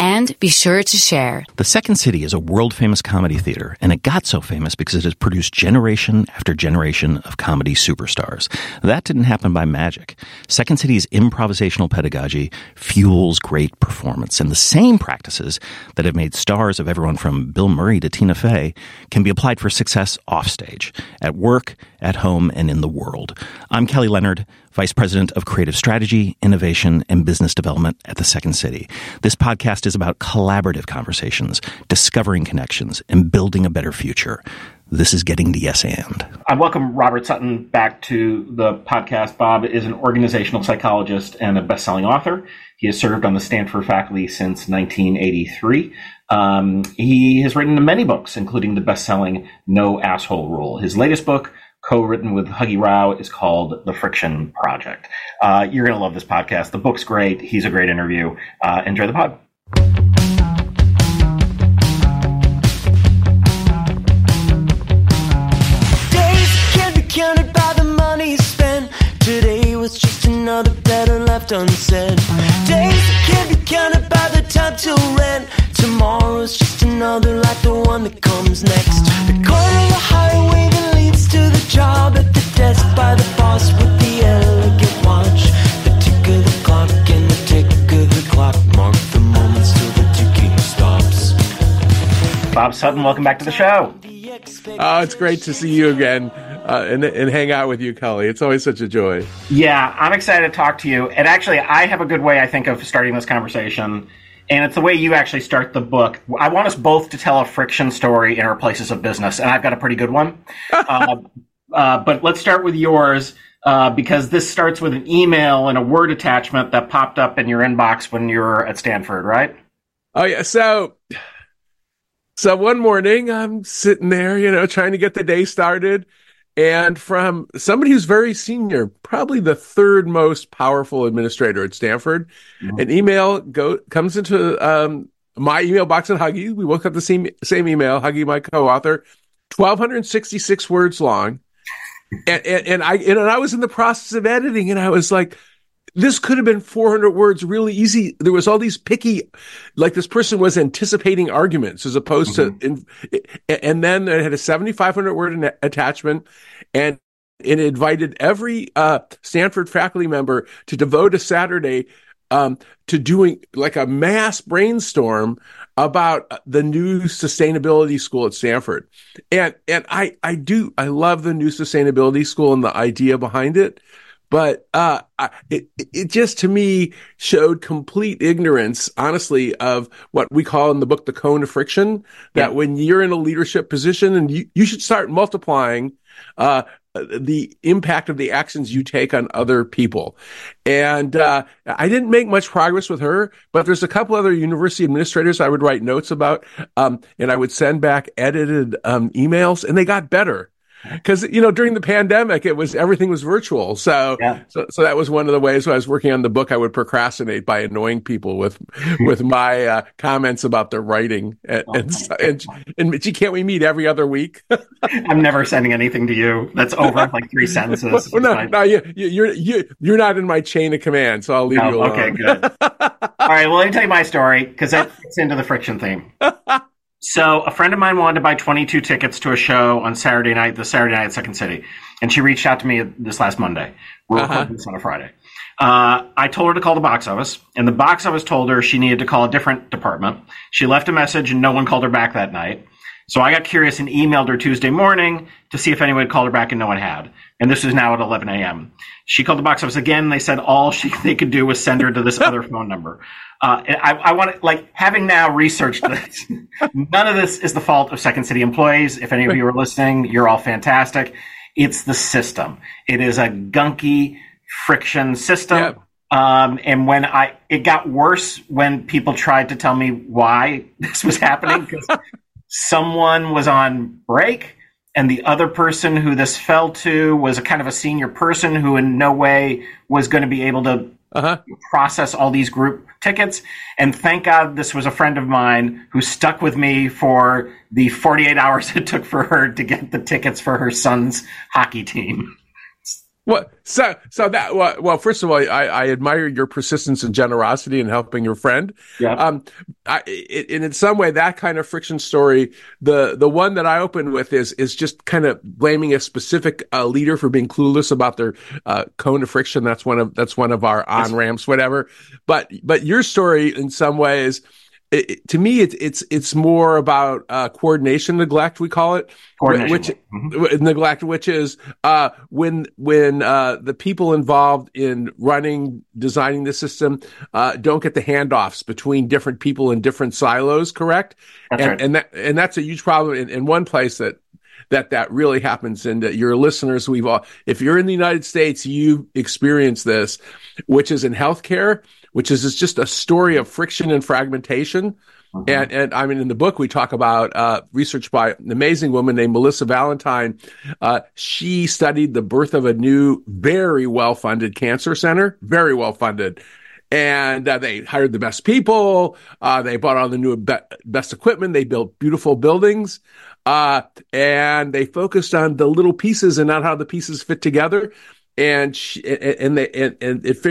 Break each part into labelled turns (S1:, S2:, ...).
S1: And be sure to share.
S2: The Second City is a world famous comedy theater, and it got so famous because it has produced generation after generation of comedy superstars. That didn't happen by magic. Second City's improvisational pedagogy fuels great performance, and the same practices that have made stars of everyone from Bill Murray to Tina Fey can be applied for success offstage, at work, at home, and in the world. I'm Kelly Leonard. Vice President of Creative Strategy, Innovation, and Business Development at the Second City. This podcast is about collaborative conversations, discovering connections, and building a better future. This is Getting to Yes And.
S3: I welcome Robert Sutton back to the podcast. Bob is an organizational psychologist and a best-selling author. He has served on the Stanford faculty since 1983. Um, he has written many books, including the best-selling No Asshole Rule. His latest book, co-written with Huggy Rao is called The Friction Project. Uh, you're going to love this podcast. The book's great. He's a great interview. Uh, enjoy the pod.
S4: Days can't be counted by the money spent. Today was just another better left unsaid. Days can't be counted by the time till rent. Tomorrow's just another like the one that comes next. The corner of the highway that leads to the job at the desk by the boss with the elegant watch. The tick of the clock and the tick of the clock mark the moments till the ticking stops.
S3: Bob Sutton, welcome back to the show.
S5: Oh, it's great to see you again uh, and, and hang out with you, Kelly. It's always such a joy.
S3: Yeah, I'm excited to talk to you. And actually, I have a good way, I think, of starting this conversation. And it's the way you actually start the book. I want us both to tell a friction story in our places of business, and I've got a pretty good one. uh, uh, but let's start with yours uh, because this starts with an email and a word attachment that popped up in your inbox when you were at Stanford, right?
S5: Oh yeah, so so one morning I'm sitting there, you know, trying to get the day started, and from somebody who's very senior, probably the third most powerful administrator at Stanford, an email go comes into um, my email box at Huggy. We woke up the same same email, Huggy, my co-author, twelve hundred sixty six words long, and, and and I and I was in the process of editing, and I was like. This could have been 400 words really easy. There was all these picky, like this person was anticipating arguments as opposed to, in, and then it had a 7,500 word attachment and it invited every uh, Stanford faculty member to devote a Saturday um, to doing like a mass brainstorm about the new sustainability school at Stanford. And and I I do I love the new sustainability school and the idea behind it. But uh, it it just to me showed complete ignorance, honestly, of what we call in the book the cone of friction. That
S3: Yeah.
S5: when you're in a leadership position, and you you should start multiplying uh, the impact of the actions you take on other people. And uh, I didn't make much progress with her, but there's a couple other university administrators I would write notes about, um, and I would send back edited um, emails, and they got better. Because you know during the pandemic, it was everything was virtual, so,
S3: Yeah.
S5: so so that was one of the ways when I was working on the book. I would procrastinate by annoying people with with my uh, comments about their writing, and and, and, and gee, can't we meet every other week?
S3: I'm never sending anything to you. That's over like three sentences.
S5: Well, no,
S3: fine.
S5: no, you, you, you're you, you're not in my chain of command, so I'll leave you alone.
S3: okay, good. All right, well, let me tell you my story because that fits into the friction theme. So, a friend of mine wanted to buy 22 tickets to a show on Saturday night, the Saturday night at Second City, and she reached out to me this last Monday. We're
S5: Uh-huh.
S3: recording this on a Friday. Uh, I told her to call the box office, and the box office told her she needed to call a different department. She left a message, and no one called her back that night. So I got curious and emailed her Tuesday morning to see if anyone had called her back, and no one had. And this is now at 11 a.m. She called the box office again. They said all she they could do was send her to this other phone number. Uh, I, I want to like having now researched this. none of this is the fault of Second City employees. If any of you are listening, you're all fantastic. It's the system. It is a gunky friction system.
S5: Yep.
S3: Um, and when I, it got worse when people tried to tell me why this was happening because someone was on break and the other person who this fell to was a kind of a senior person who in no way was going to be able to
S5: Uh-huh.
S3: process all these group tickets. And thank God this was a friend of mine who stuck with me for the 48 hours it took for her to get the tickets for her son's hockey team.
S5: Well, so so that well, well first of all, I, I admire your persistence and generosity in helping your friend.
S3: Yeah.
S5: Um, I, it, and in some way, that kind of friction story, the the one that I open with is is just kind of blaming a specific uh, leader for being clueless about their uh, cone of friction. That's one of that's one of our on ramps, whatever. But but your story, in some ways. It, it- to me, it's it's it's more about uh, coordination neglect. We call it,
S3: Coordination.
S5: which
S3: Mhm.
S5: neglect, which is uh, when when uh, the people involved in running, designing the system uh, don't get the handoffs between different people in different silos. Correct,
S3: That's
S5: and
S3: right.
S5: and that and that's a huge problem in, in one place that that that really happens. And uh, your listeners, we've all, if you're in the United States, you experience this, which is in healthcare, which is is just a story of friction and fragmentation. And, and I mean, in the book, we talk about uh, research by an amazing woman named Melissa Valentine. Uh, she studied the birth of a new, very well funded cancer center, very well funded. And uh, they hired the best people. Uh, they bought all the new be- best equipment. They built beautiful buildings. Uh, and they focused on the little pieces and not how the pieces fit together and she, and they and and it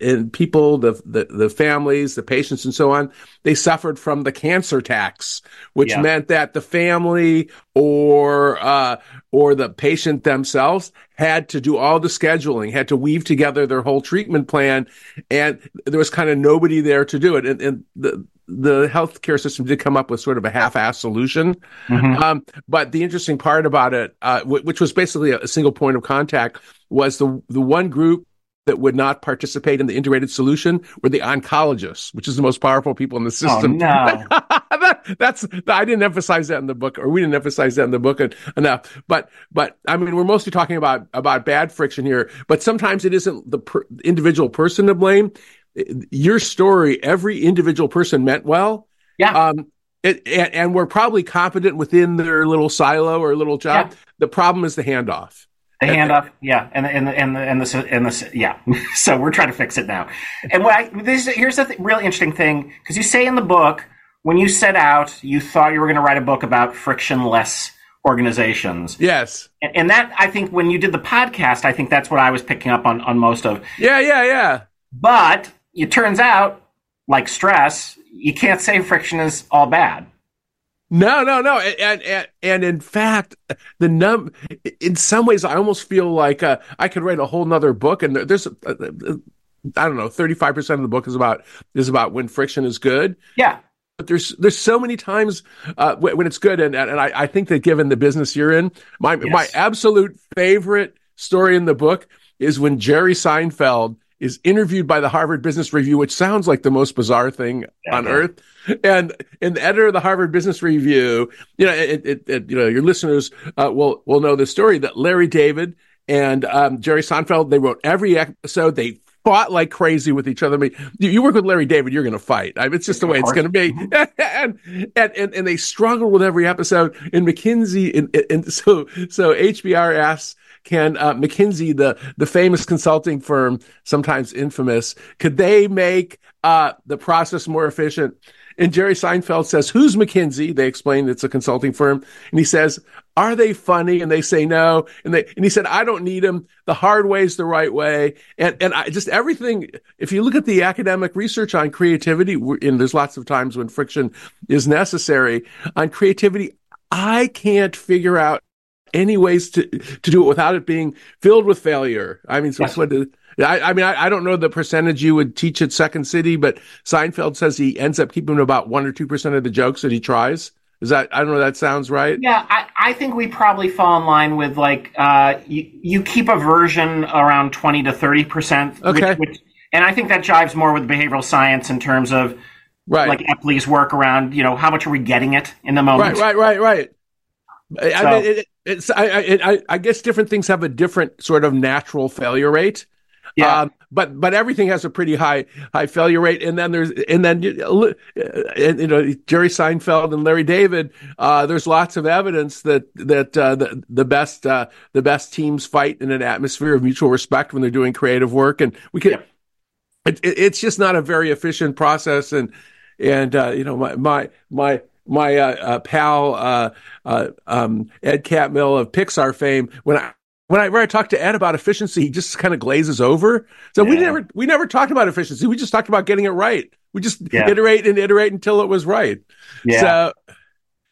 S5: and people the, the the families the patients and so on they suffered from the cancer tax which
S3: Yeah.
S5: meant that the family or uh or the patient themselves had to do all the scheduling had to weave together their whole treatment plan and there was kind of nobody there to do it and, and the the healthcare system did come up with sort of a half-ass solution
S3: Mhm.
S5: um, but the interesting part about it, uh, w- which was basically a, a single point of contact, was the the one group that would not participate in the integrated solution were the oncologists, which is the most powerful people in the system.
S3: Oh,
S5: system.
S3: no.
S5: that, that's I didn't emphasize that in the book, or we didn't emphasize that in the book enough. But but I mean, we're mostly talking about about bad friction here. But sometimes it isn't the per, individual person to blame. Your story, every individual person meant well.
S3: Yeah.
S5: Um, it, and, and we're probably competent within their little silo or little job.
S3: Yeah.
S5: The problem is the handoff.
S3: The handoff, yeah, and the and the and the and the, and the yeah. so we're trying to fix it now. And what I this here's the th- really interesting thing because you say in the book when you set out, you thought you were going to write a book about frictionless organizations,
S5: Yes.
S3: and, and that I think when you did the podcast, I think that's what I was picking up on on most of.
S5: Yeah, yeah, yeah.
S3: But it turns out, like stress, you can't say friction is all bad.
S5: No, no, no. And and and in fact, the num in some ways I almost feel like uh, I could write a whole nother book and there- there's uh, uh, I don't know, 35% of the book is about is about when friction is good.
S3: Yeah,
S5: But there's there's so many times uh, when, when it's good, and and I, I think that given the business you're in, my
S3: Yes.
S5: my absolute favorite story in the book is when Jerry Seinfeld is interviewed by the Harvard Business Review, which sounds like the most bizarre thing on
S3: Yeah.
S5: earth. And and the editor of the Harvard Business Review, you know, it, it, it, you know, your listeners uh, will will know the story that Larry David and um, Jerry Seinfeld they wrote every episode. They fought like crazy with each other. I mean, you, you work with Larry David, you're going to fight. I mean, it's just the way it's going to be. and, and and and they struggle with every episode. And McKinsey and, and so so HBR asks. Can uh, McKinsey, the the famous consulting firm, sometimes infamous, could they make uh, the process more efficient? And Jerry Seinfeld says, "Who's McKinsey?" They explain it's a consulting firm, and he says, "Are they funny?" And they say no. And they and he said, "I don't need them. The hard way is the right way." And and I just everything. If you look at the academic research on creativity, and there's lots of times when friction is necessary on creativity, I can't figure out any ways to to do it without it being filled with failure. I mean, so
S3: Yes.
S5: what the- I, I mean, I, I don't know the percentage you would teach at Second City, but Seinfeld says he ends up keeping about one or two percent of the jokes that he tries. Is that I don't know? That sounds right.
S3: Yeah, I, I think we probably fall in line with like uh, you, you keep a version around twenty to thirty percent.
S5: Okay.
S3: Which, which, and I think that jives more with behavioral science in terms of
S5: Right.
S3: like Epley's work around you know how much are we getting it in the moment.
S5: Right, right, right, right. I, I
S3: So-
S5: mean, it, it's I, I, I, I guess different things have a different sort of natural failure rate.
S3: Yeah.
S5: Um, but but everything has a pretty high high failure rate. And then there's and then you know Jerry Seinfeld and Larry David. Uh, there's lots of evidence that that uh, the the best uh, the best teams fight in an atmosphere of mutual respect when they're doing creative work, and we can. Yep. It, it, it's just not a very efficient process, and and uh, you know my my my my uh, uh, pal uh, uh um, Ed Catmull of Pixar fame when I when I when I talk to Ed about efficiency, he just kind of glazes over. So yeah. we never we never talked about efficiency. We just talked about getting it right. We just yeah. iterate and iterate until it was right.
S3: Yeah. So,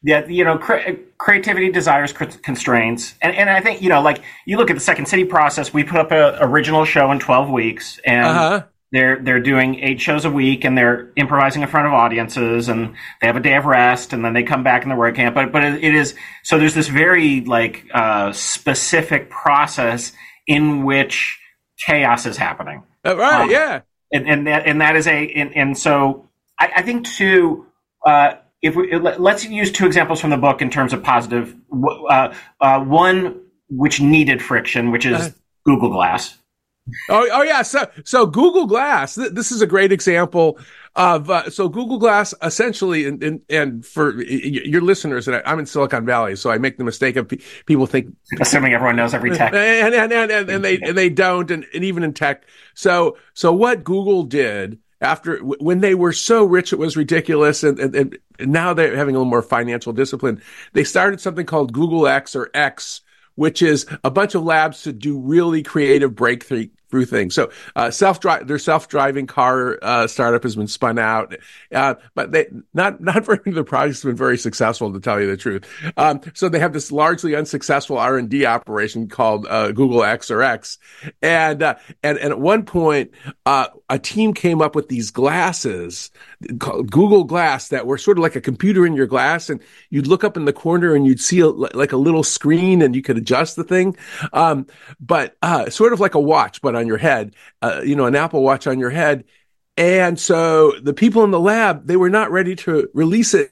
S3: yeah, you know, cre- creativity desires constraints, and and I think you know, like you look at the Second City process. We put up an original show in twelve weeks, and uh-huh they're they're doing eight shows a week and they're improvising in front of audiences and they have a day of rest and then they come back in the work camp. But but it is so there's this very like uh, specific process in which chaos is happening.
S5: Uh, right um, yeah.
S3: and and that and that is a and, and so I, I think too uh, if we let's use two examples from the book in terms of positive uh, uh, one which needed friction which is uh-huh. Google Glass
S5: Oh, oh yeah. So, so Google Glass. Th- this is a great example of. Uh, so Google Glass essentially, and and, and for y- your listeners, and I, am in Silicon Valley, so I make the mistake of pe- people think
S3: assuming everyone knows every tech,
S5: and and and, and, and they and they don't, and, and even in tech. So so what Google did after when they were so rich it was ridiculous and, and, and now they're having a little more financial discipline they started something called google x or x which is a bunch of labs to do really creative breakthrough through things. So uh, self drive their self driving car uh, startup has been spun out, uh, but they not not very the project's been very successful to tell you the truth. Um, so they have this largely unsuccessful R and D operation called uh, Google X or X, and uh, and and at one point uh, a team came up with these glasses called Google Glass that were sort of like a computer in your glass, and you'd look up in the corner and you'd see a, like a little screen and you could adjust the thing, um, but sort of like a watch, but on your head, uh, you know, an Apple Watch on your head. And so the people in the lab, they were not ready to release it.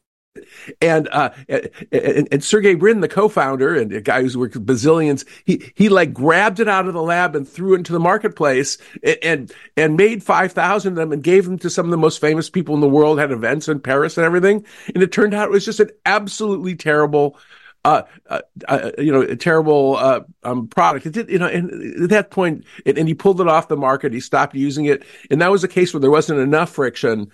S5: And, uh, and, and Sergey Brin, the co-founder and a guy who's worked with bazillions, he, he like grabbed it out of the lab and threw it into the marketplace and, and, and made 5,000 of them and gave them to some of the most famous people in the world, had events in Paris and everything. And it turned out it was just an absolutely terrible uh, uh, uh, you know, a terrible uh, um, product. It did, you know, and at that point, and, and, he pulled it off the market. He stopped using it, and that was a case where there wasn't enough friction.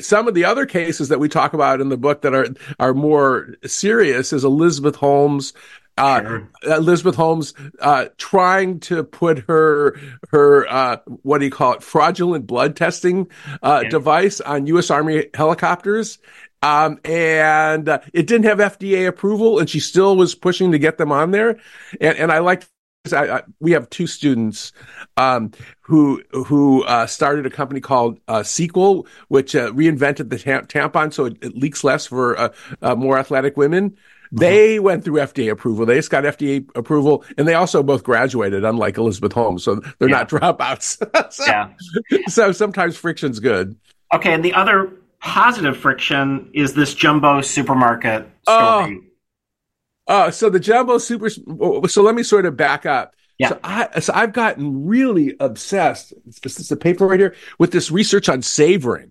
S5: some of the other cases that we talk about in the book that are are more serious is Elizabeth Holmes. Uh, sure. Elizabeth Holmes uh, trying to put her her uh, what do you call it fraudulent blood testing uh, yeah. device on U.S. Army helicopters, um, and uh, it didn't have FDA approval, and she still was pushing to get them on there. And, and I liked. I, I, we have two students um, who who uh, started a company called uh, Sequel, which uh, reinvented the tam- tampon so it, it, leaks less for uh, uh, more athletic women. Mm-hmm. They went through FDA approval. They just got FDA approval, and they also both graduated, unlike Elizabeth Holmes, so they're yeah. not dropouts. so, yeah. so sometimes friction's good.
S3: Okay, and the other positive friction is this jumbo supermarket story.
S5: Oh, uh, so the jumbo super. So let me sort of back up. Yeah. So, I, so I've gotten really obsessed. This is the paper right here with this research on savoring.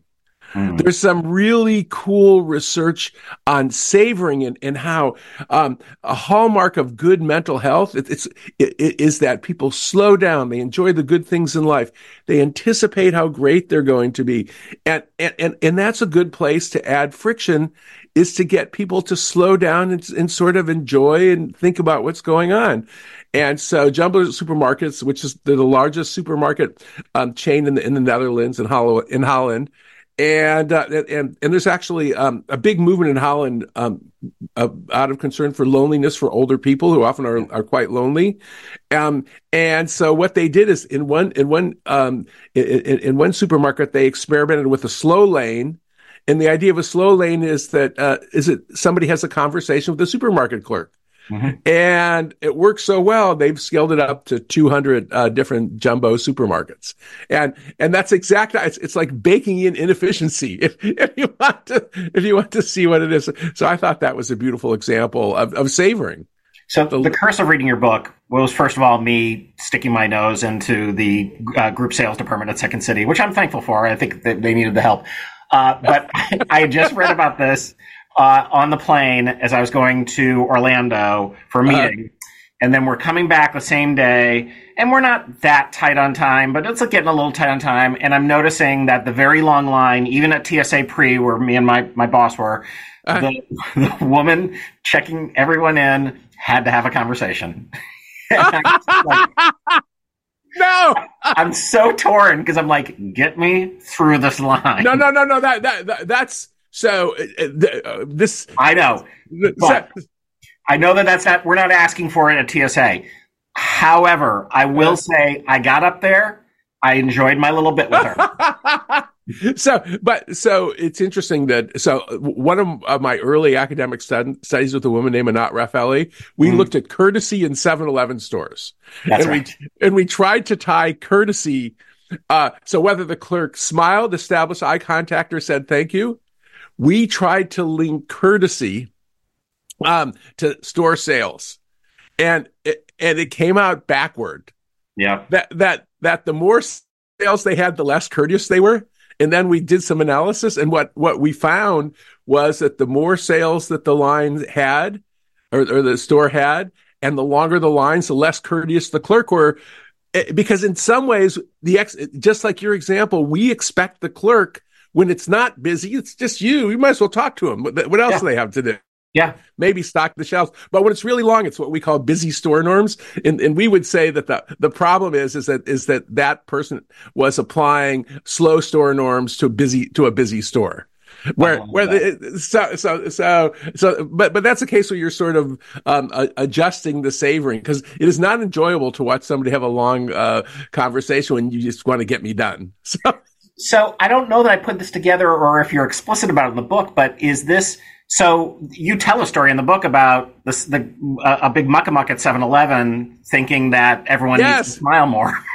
S5: Mm. There's some really cool research on savoring and, and how um, a hallmark of good mental health it, it's it, it is that people slow down, they enjoy the good things in life, they anticipate how great they're going to be, and and and, and that's a good place to add friction is to get people to slow down and, and sort of enjoy and think about what's going on. And so Jumbo Supermarkets, which is the largest supermarket um, chain in the in the Netherlands in Holland, in Holland, and uh, and and there's actually um, a big movement in Holland um, uh, out of concern for loneliness for older people who often are are quite lonely. Um, and so what they did is in one in one um, in, in one supermarket they experimented with a slow lane. And the idea of a slow lane is that uh, is it somebody has a conversation with the supermarket clerk. Mm-hmm. And it works so well, they've scaled it up to 200 uh, different jumbo supermarkets. And, and that's exactly, it's, it's like baking in inefficiency if, if you want to, if you want to see what it is. So I thought that was a beautiful example of, of savoring.
S3: So the, the curse of reading your book was first of all me sticking my nose into the uh, group sales department at Second City, which I'm thankful for. I think that they needed the help. Uh, but I had just read about this uh, on the plane as I was going to Orlando for a uh-huh. meeting. And then we're coming back the same day, and we're not that tight on time, but it's like getting a little tight on time. And I'm noticing that the very long line, even at TSA pre, where me and my, my boss were, uh, the, the woman checking everyone in had to have a conversation. like,
S5: no,
S3: I'm so torn because I'm like, get me through this line.
S5: No, no, no, no. That that, that that's so. Uh, uh, this
S3: I know. But I know that that's not. We're not asking for it at TSA. However, I will say I got up there. I enjoyed my little bit with her.
S5: so, but so it's interesting that so one of, of my early academic stud- studies with a woman named Anat Rafaeli, we mm. looked at courtesy in 7-Eleven stores,
S3: That's
S5: and
S3: right.
S5: we and we tried to tie courtesy. Uh, so whether the clerk smiled, established eye contact, or said thank you, we tried to link courtesy um, to store sales, and it, and it came out backward.
S3: Yeah,
S5: that that that the more sales they had, the less courteous they were. And then we did some analysis, and what what we found was that the more sales that the line had, or, or the store had, and the longer the lines, the less courteous the clerk were. Eh, because in some ways, the ex, just like your example, we expect the clerk when it's not busy, it's just you. You might as well talk to them. What else yeah. do they have to do?
S3: Yeah.
S5: Maybe stock the shelves. But when it's really long, it's what we call busy store norms. And, and we would say that the, the problem is, is that, is that that person was applying slow store norms to busy, to a busy store. Where, where the, so, so, so, so, but, but that's a case where you're sort of, um, uh, adjusting the savoring because it is not enjoyable to watch somebody have a long, uh, conversation when you just want to get me done. So,
S3: so I don't know that I put this together or if you're explicit about it in the book, but is this, so you tell a story in the book about this, the uh, a big muckamuck at 7-Eleven thinking that everyone yes. needs to smile more.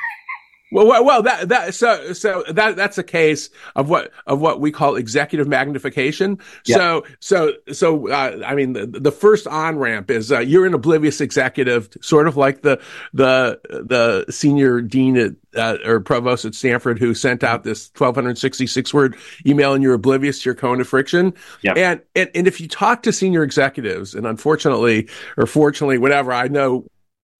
S5: Well, well, well, that that so so that that's a case of what of what we call executive magnification. Yep. So so so uh, I mean the, the first on ramp is uh, you're an oblivious executive, sort of like the the the senior dean at uh, or provost at Stanford who sent out this 1266 word email and you're oblivious to your cone of friction.
S3: Yep.
S5: And, and and if you talk to senior executives, and unfortunately or fortunately, whatever, I know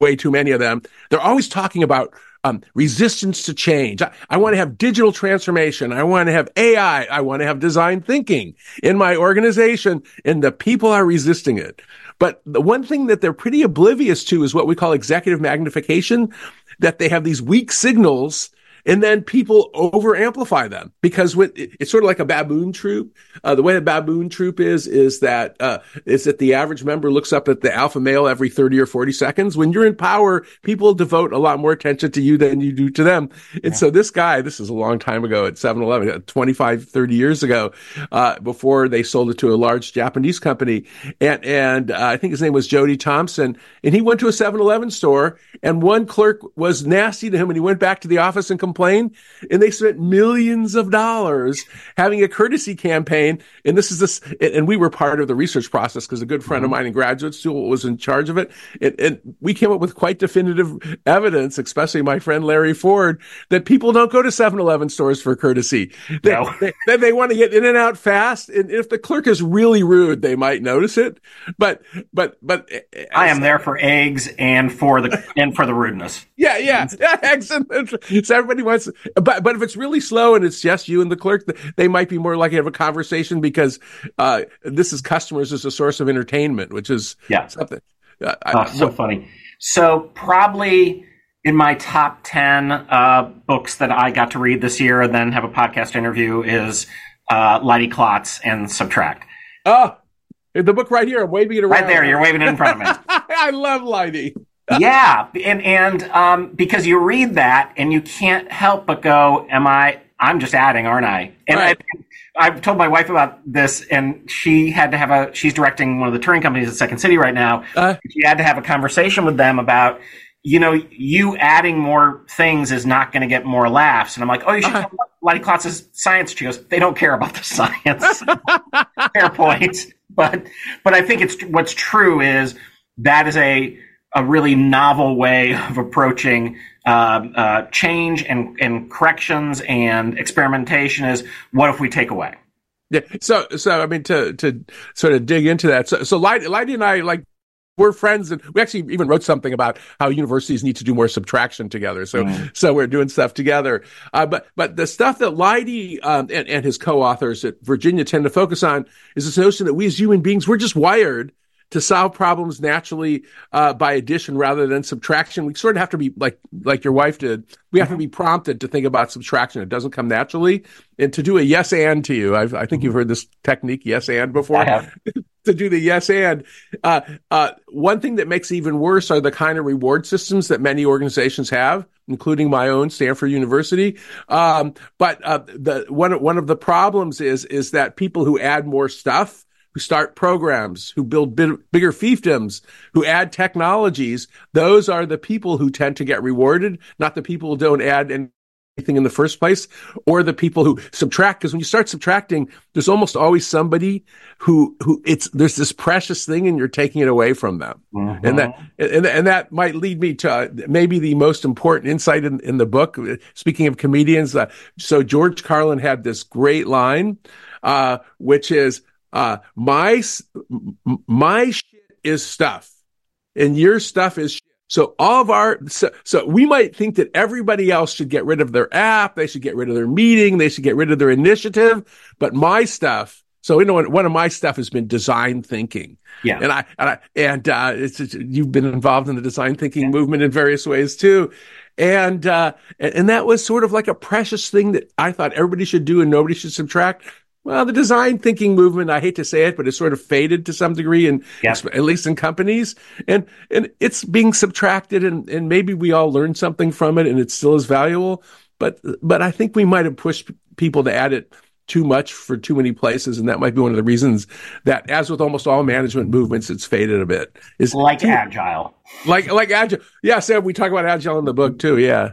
S5: way too many of them, they're always talking about um, resistance to change. I, I want to have digital transformation. I want to have AI. I want to have design thinking in my organization, and the people are resisting it. But the one thing that they're pretty oblivious to is what we call executive magnification, that they have these weak signals and then people over amplify them because when, it's sort of like a baboon troop. Uh, the way a baboon troop is is that uh, is that the average member looks up at the alpha male every thirty or forty seconds. When you're in power, people devote a lot more attention to you than you do to them. And yeah. so this guy, this is a long time ago at 7-Eleven, 25, 30 years ago, uh, before they sold it to a large Japanese company, and and uh, I think his name was Jody Thompson, and he went to a 7-Eleven store, and one clerk was nasty to him, and he went back to the office and complain. And they spent millions of dollars having a courtesy campaign. And this is this, and we were part of the research process because a good friend mm-hmm. of mine in graduate school was in charge of it. And, and, we came up with quite definitive evidence, especially my friend Larry Ford, that people don't go to 7-Eleven stores for courtesy. They, no. they, they, want to get in and out fast. And if the clerk is really rude, they might notice it. But, but, but
S3: I am there for eggs and for the, and for the rudeness.
S5: Yeah. Yeah. Excellent. So everybody wants, but but if it's really slow and it's just you and the clerk, they might be more likely to have a conversation because uh, this is customers as a source of entertainment, which is
S3: yeah
S5: something.
S3: Uh, oh, so what, funny. So probably in my top ten uh, books that I got to read this year and then have a podcast interview is uh, Leidy Klotz and Subtract.
S5: Oh, the book right here. I'm waving it around.
S3: Right there. You're waving it in front of me.
S5: I love Leidy
S3: yeah, and and um, because you read that and you can't help but go, "Am I? I'm just adding, aren't I?" And right. I, I've told my wife about this, and she had to have a. She's directing one of the touring companies at Second City right now. Uh, she had to have a conversation with them about, you know, you adding more things is not going to get more laughs. And I'm like, oh, you should uh, talk about Leidy Klotz's science. She goes, they don't care about the science. Fair point, but but I think it's what's true is that is a a really novel way of approaching uh, uh, change and, and corrections and experimentation is what if we take away?
S5: Yeah so so i mean to to sort of dig into that so so Leidy and i like we're friends and we actually even wrote something about how universities need to do more subtraction together. So mm. so we're doing stuff together. Uh, but but the stuff that Leidy um, and, and his co-authors at virginia tend to focus on is this notion that we as human beings we're just wired to solve problems naturally uh, by addition rather than subtraction. We sort of have to be like like your wife did. We have to be prompted to think about subtraction. It doesn't come naturally. And to do a yes and to you, I've, i think you've heard this technique yes and before.
S3: I have.
S5: to do the yes and uh, uh, one thing that makes it even worse are the kind of reward systems that many organizations have including my own stanford university um, but uh, the one one of the problems is is that people who add more stuff who start programs, who build big, bigger fiefdoms, who add technologies, those are the people who tend to get rewarded, not the people who don't add anything in the first place, or the people who subtract. Because when you start subtracting, there's almost always somebody who who it's there's this precious thing, and you're taking it away from them, mm-hmm. and that and, and that might lead me to uh, maybe the most important insight in, in the book. Speaking of comedians, uh, so George Carlin had this great line, uh, which is uh, my my shit is stuff, and your stuff is. Shit. So all of our so, so we might think that everybody else should get rid of their app, they should get rid of their meeting, they should get rid of their initiative, but my stuff. So you know, one of my stuff has been design thinking.
S3: Yeah,
S5: and I and I, and uh, it's, it's, you've been involved in the design thinking yeah. movement in various ways too, and uh, and that was sort of like a precious thing that I thought everybody should do and nobody should subtract well, the design thinking movement, I hate to say it, but it's sort of faded to some degree and at least in companies. And, and it's being subtracted and, and maybe we all learned something from it and it still is valuable. But, but I think we might have pushed people to add it too much for too many places. And that might be one of the reasons that as with almost all management movements, it's faded a bit.
S3: Is like too, agile.
S5: Like, like agile. Yeah. Sam, we talk about agile in the book too. Yeah.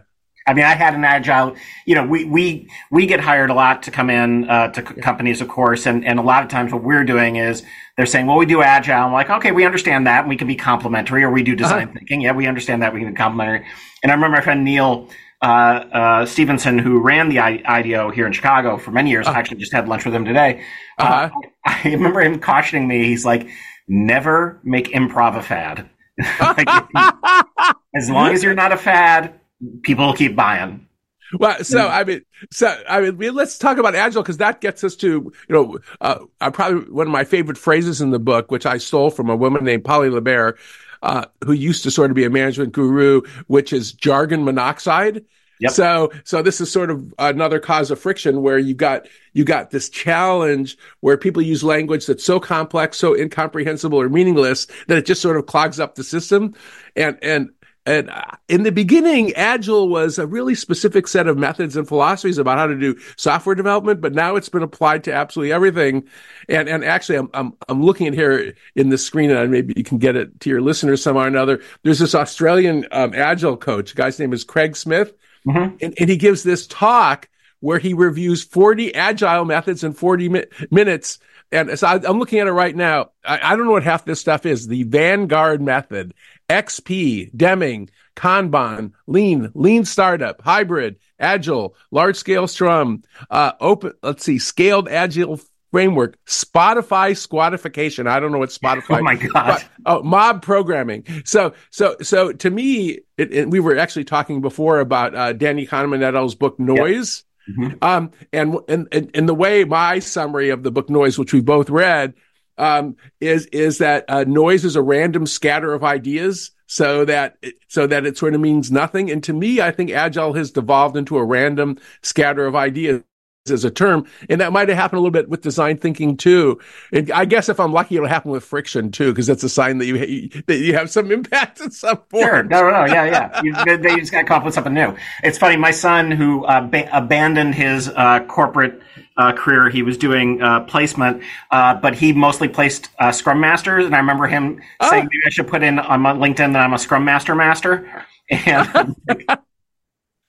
S3: I mean, I had an agile, you know, we, we, we get hired a lot to come in, uh, to c- companies, of course. And, and a lot of times what we're doing is they're saying, well, we do agile. I'm like, okay, we understand that. And we can be complementary or we do design uh-huh. thinking. Yeah, we understand that. We can be complementary. And I remember my friend Neil, uh, uh, Stevenson, who ran the I- IDEO here in Chicago for many years. Uh-huh. I actually just had lunch with him today. Uh-huh. Uh, I remember him cautioning me. He's like, never make improv a fad. like, as long as you're not a fad, people keep buying.
S5: Well, so I mean, so I mean, let's talk about agile because that gets us to you know, uh, uh, probably one of my favorite phrases in the book, which I stole from a woman named Polly LaBarre, uh, who used to sort of be a management guru, which is jargon monoxide. Yep. So, so this is sort of another cause of friction where you got, you got this challenge where people use language that's so complex, so incomprehensible or meaningless that it just sort of clogs up the system. And, and and uh, in the beginning, Agile was a really specific set of methods and philosophies about how to do software development, but now it's been applied to absolutely everything. And and actually, I'm I'm, I'm looking at here in the screen, and maybe you can get it to your listeners somehow or another. There's this Australian um, Agile coach. Guy's name is Craig Smith, mm-hmm. and, and he gives this talk where he reviews 40 Agile methods in 40 mi- minutes. And so I, am looking at it right now. I, I don't know what half this stuff is. The Vanguard method XP, Deming, Kanban, Lean, Lean Startup, Hybrid, Agile, Large Scale Scrum, uh, open, let's see, Scaled Agile Framework, Spotify Squadification. I don't know what Spotify.
S3: Oh my God.
S5: oh, mob programming. So, so, so to me, it, it, we were actually talking before about uh, Danny Kahneman et al.'s book Noise. Mm-hmm. Um, and, and, and the way my summary of the book Noise, which we both read, um, is is that uh, noise is a random scatter of ideas, so that so that it sort of means nothing. And to me, I think agile has devolved into a random scatter of ideas as a term, and that might have happened a little bit with design thinking too. And I guess if I'm lucky, it'll happen with friction too, because that's a sign that you that you have some impact at some point.
S3: Sure, no, no, no, yeah, yeah. You, they just got come up with something new. It's funny. My son, who uh, ba- abandoned his uh, corporate uh, career, he was doing uh, placement, uh, but he mostly placed uh, Scrum Masters. And I remember him oh. saying, maybe I should put in on LinkedIn that I'm a Scrum Master Master. And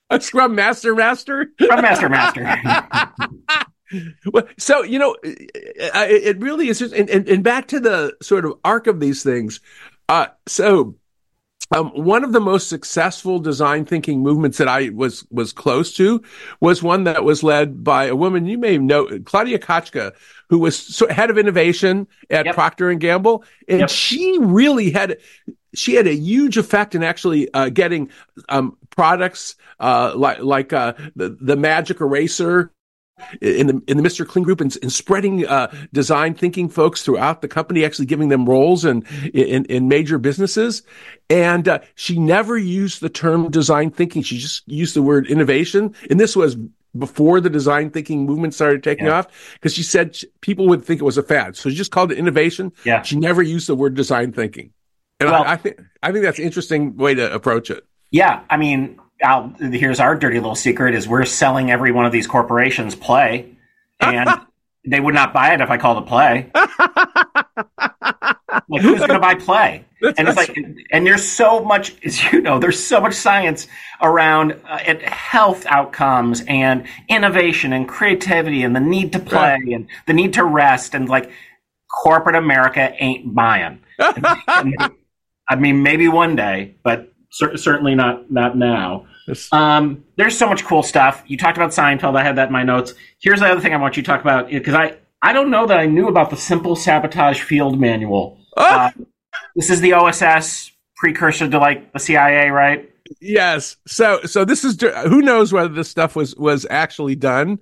S5: a Scrum Master Master?
S3: Scrum Master Master.
S5: well, so, you know, it really is just, and, and, and back to the sort of arc of these things. Uh, so um, one of the most successful design thinking movements that I was was close to was one that was led by a woman you may know, Claudia Kotchka, who was head of innovation at yep. Procter and Gamble, and yep. she really had she had a huge effect in actually uh, getting um, products uh, like like uh, the the magic eraser in the in the Mr. Clean group and, and spreading uh, design thinking folks throughout the company, actually giving them roles in in, in major businesses. And uh, she never used the term design thinking; she just used the word innovation. And this was before the design thinking movement started taking yeah. off because she said people would think it was a fad, so she just called it innovation.
S3: Yeah,
S5: she never used the word design thinking. And well, I, I think I think that's an interesting way to approach it.
S3: Yeah, I mean, I'll, here's our dirty little secret: is we're selling every one of these corporations play, and they would not buy it if I called it play. like who's going to buy play? And it's like, and there's so much, as you know, there's so much science around uh, health outcomes and innovation and creativity and the need to play right. and the need to rest and like corporate America ain't buying. I mean, maybe one day, but cer- certainly not not now. Um, there's so much cool stuff. You talked about Seinfeld. I had that in my notes. Here's the other thing I want you to talk about because I I don't know that I knew about the Simple Sabotage Field Manual. Oh! Uh, this is the OSS precursor to like the CIA, right?
S5: Yes. So so this is who knows whether this stuff was was actually done.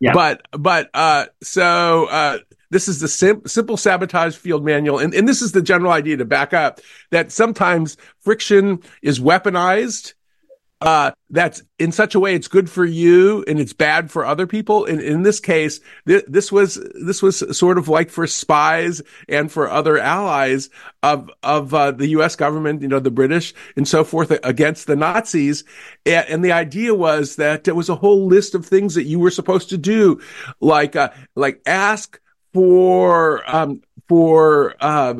S5: Yeah. But but uh so uh this is the sim- simple sabotage field manual. And, and this is the general idea to back up that sometimes friction is weaponized uh, that's in such a way it's good for you and it's bad for other people. And in this case, th- this was this was sort of like for spies and for other allies of of uh, the U.S. government, you know, the British and so forth against the Nazis. And, and, the idea was that there was a whole list of things that you were supposed to do, like uh, like ask for um, for uh,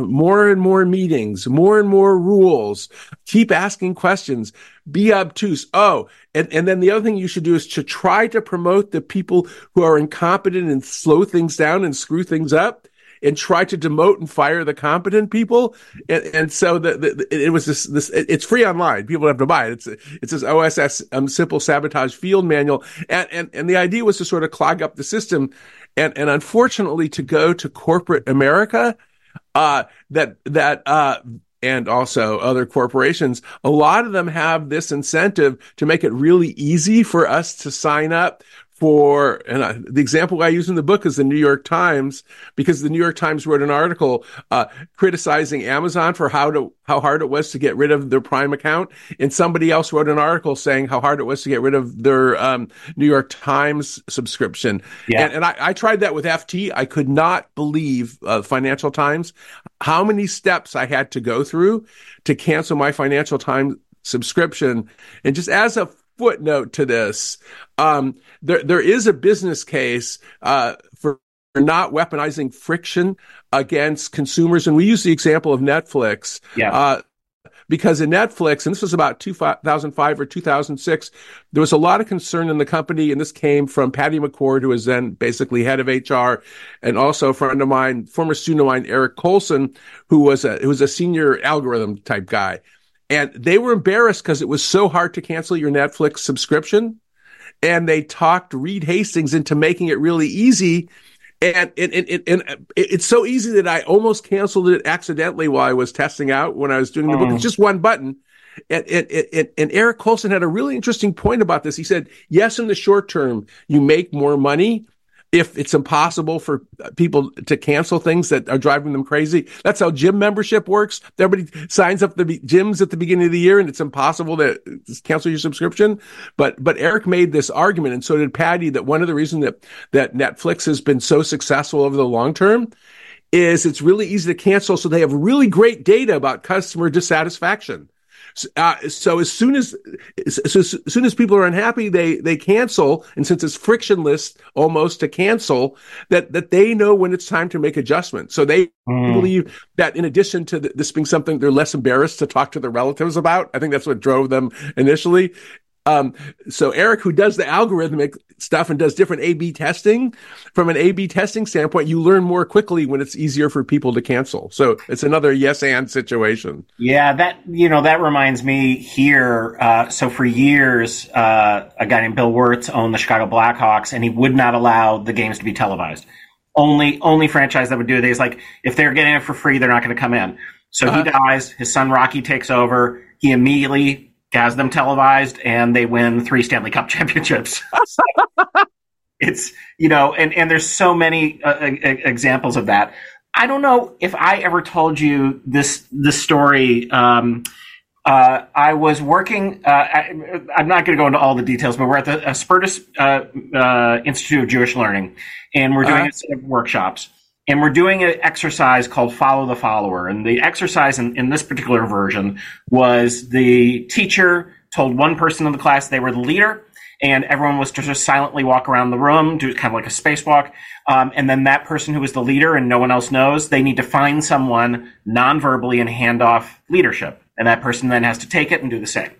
S5: more and more meetings, more and more rules. Keep asking questions. Be obtuse. Oh, and, and then the other thing you should do is to try to promote the people who are incompetent and slow things down and screw things up and try to demote and fire the competent people. And, and so the, the, it was this, this, it's free online. People have to buy it. It's, it's this OSS um, simple sabotage field manual. And, and, and the idea was to sort of clog up the system. And, and unfortunately to go to corporate America, uh, that, that, uh, and also other corporations, a lot of them have this incentive to make it really easy for us to sign up for, and I, the example I use in the book is the New York Times, because the New York Times wrote an article uh, criticizing Amazon for how to how hard it was to get rid of their Prime account, and somebody else wrote an article saying how hard it was to get rid of their um, New York Times subscription. Yeah. And, and I, I, tried that with FT. I could not believe uh, Financial Times how many steps I had to go through to cancel my Financial Times subscription, and just as a footnote to this. Um, there, there is a business case uh, for not weaponizing friction against consumers, and we use the example of Netflix.
S3: Yeah. Uh,
S5: because in Netflix, and this was about 2005 or 2006, there was a lot of concern in the company, and this came from Patty McCord, who was then basically head of HR, and also a friend of mine, former student of mine, Eric Colson, who was a who was a senior algorithm type guy. And they were embarrassed because it was so hard to cancel your Netflix subscription. And they talked Reed Hastings into making it really easy. And, and, and, and, it's so easy that I almost canceled it accidentally while I was testing out when I was doing the book. It's mm. just one button. And, and, and, and Eric Colson had a really interesting point about this. He said, yes, in the short term, you make more money, if it's impossible for uh, people to cancel things that are driving them crazy. That's how gym membership works. Everybody signs up the gyms at the beginning of the year and it's impossible to uh, cancel your subscription. But, but Eric made this argument and so did Patty that one of the reasons that, that Netflix has been so successful over the long term is it's really easy to cancel. So they have really great data about customer dissatisfaction. Uh, so as soon as so as soon as people are unhappy, they they cancel, and since it's frictionless almost to cancel, that that they know when it's time to make adjustments. So they mm. believe that in addition to this being something they're less embarrassed to talk to their relatives about, I think that's what drove them initially Um, so Eric, who does the algorithmic stuff and does different A/B testing, from an A/B testing standpoint, you learn more quickly when it's easier for people to cancel. So it's another yes and situation.
S3: Yeah, that you know that reminds me here. Uh, so for years, uh, a guy named Bill Wirtz owned the Chicago Blackhawks, and he would not allow the games to be televised. Only only franchise that would do it like if they're getting it for free, they're not going to come in. So uh-huh. he dies. His son Rocky takes over. He immediately has them televised, and they win three Stanley Cup championships. it's you know, and and there's so many uh, examples of that. I don't know if I ever told you this this story. Um, uh, I was working. Uh, I, am not going to go into all the details, but we're at the Spertus uh, uh, Institute of Jewish Learning, and we're doing uh-huh. a set of workshops and we're doing an exercise called follow the follower. And the exercise in, in, this particular version was the teacher told one person in the class they were the leader and everyone was to just silently walk around the room do kind of like a spacewalk um, and then that person who was the leader and no one else knows they need to find someone non-verbally and hand off leadership. And that person then has to take it and do the same.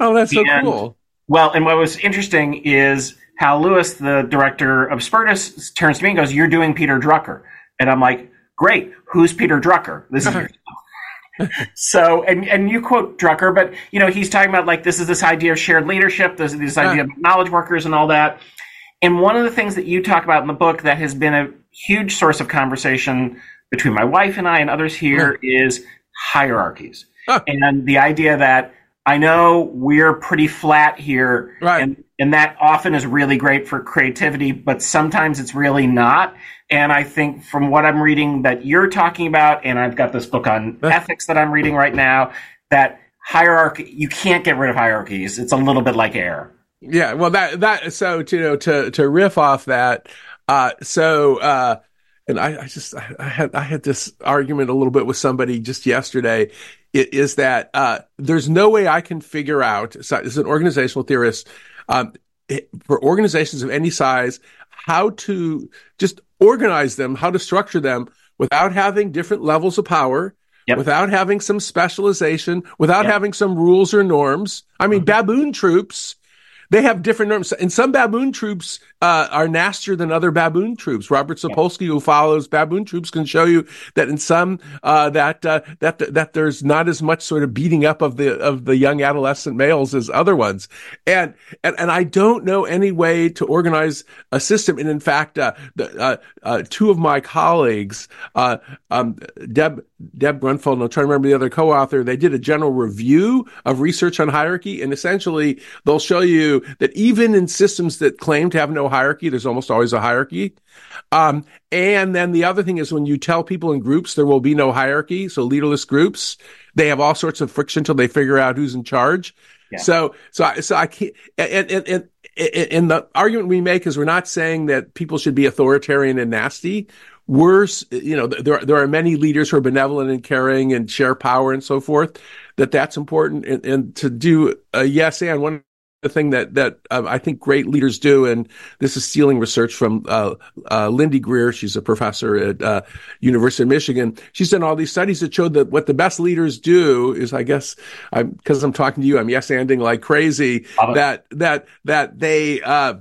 S5: Oh that's so and, cool.
S3: well and what was interesting is Hal Lewis, the director of Spertus, turns to me and goes, You're doing Peter Drucker. And I'm like, great. Who's Peter Drucker? This is so, and and you quote Drucker, but you know he's talking about like this is this idea of shared leadership, this this idea of knowledge workers and all that. And one of the things that you talk about in the book that has been a huge source of conversation between my wife and I and others here is hierarchies, and the idea that I know we're pretty flat here,
S5: right.
S3: and and that often is really great for creativity, but sometimes it's really not. And I think from what I'm reading that you're talking about, and I've got this book on ethics that I'm reading right now, that hierarchy, you can't get rid of hierarchies. It's a little bit like air.
S5: Yeah. Well, that, that, so, you know, to, to riff off that, uh, so, uh, and I, I just, I had, I had this argument a little bit with somebody just yesterday is that, uh, there's no way I can figure out, so, as an organizational theorist, um, for organizations of any size, how to just organize them, how to structure them without having different levels of power, yep. without having some specialization, without yep. having some rules or norms. I mean, mm-hmm. baboon troops they have different norms. And some baboon troops uh, are nastier than other baboon troops. Robert Sapolsky, who follows baboon troops, can show you that in some uh, that uh, that that there's not as much sort of beating up of the of the young adolescent males as other ones. And and, and I don't know any way to organize a system. And in fact, uh, the, uh, uh, two of my colleagues, um, Deb Deb Gruenfeld, and I'm trying to remember the other co-author, they did a general review of research on hierarchy, and essentially they'll show you that even in systems that claim to have no hierarchy, there's almost always a hierarchy. Um, and then the other thing is when you tell people in groups there will be no hierarchy, so leaderless groups, they have all sorts of friction until they figure out who's in charge. Yeah. So, so, so I can't, and, and, and, and the argument we make is we're not saying that people should be authoritarian and nasty. We're, you know, there, there are many leaders who are benevolent and caring and share power and so forth, that that's important. And, and to do a yes and one the thing that that uh, I think great leaders do, and this is stealing research from uh, uh, Lindy Greer. She's a professor at uh, University of Michigan. She's done all these studies that showed that what the best leaders do is, I guess, I'm because I'm talking to you, I'm yes anding like crazy. That that that they uh,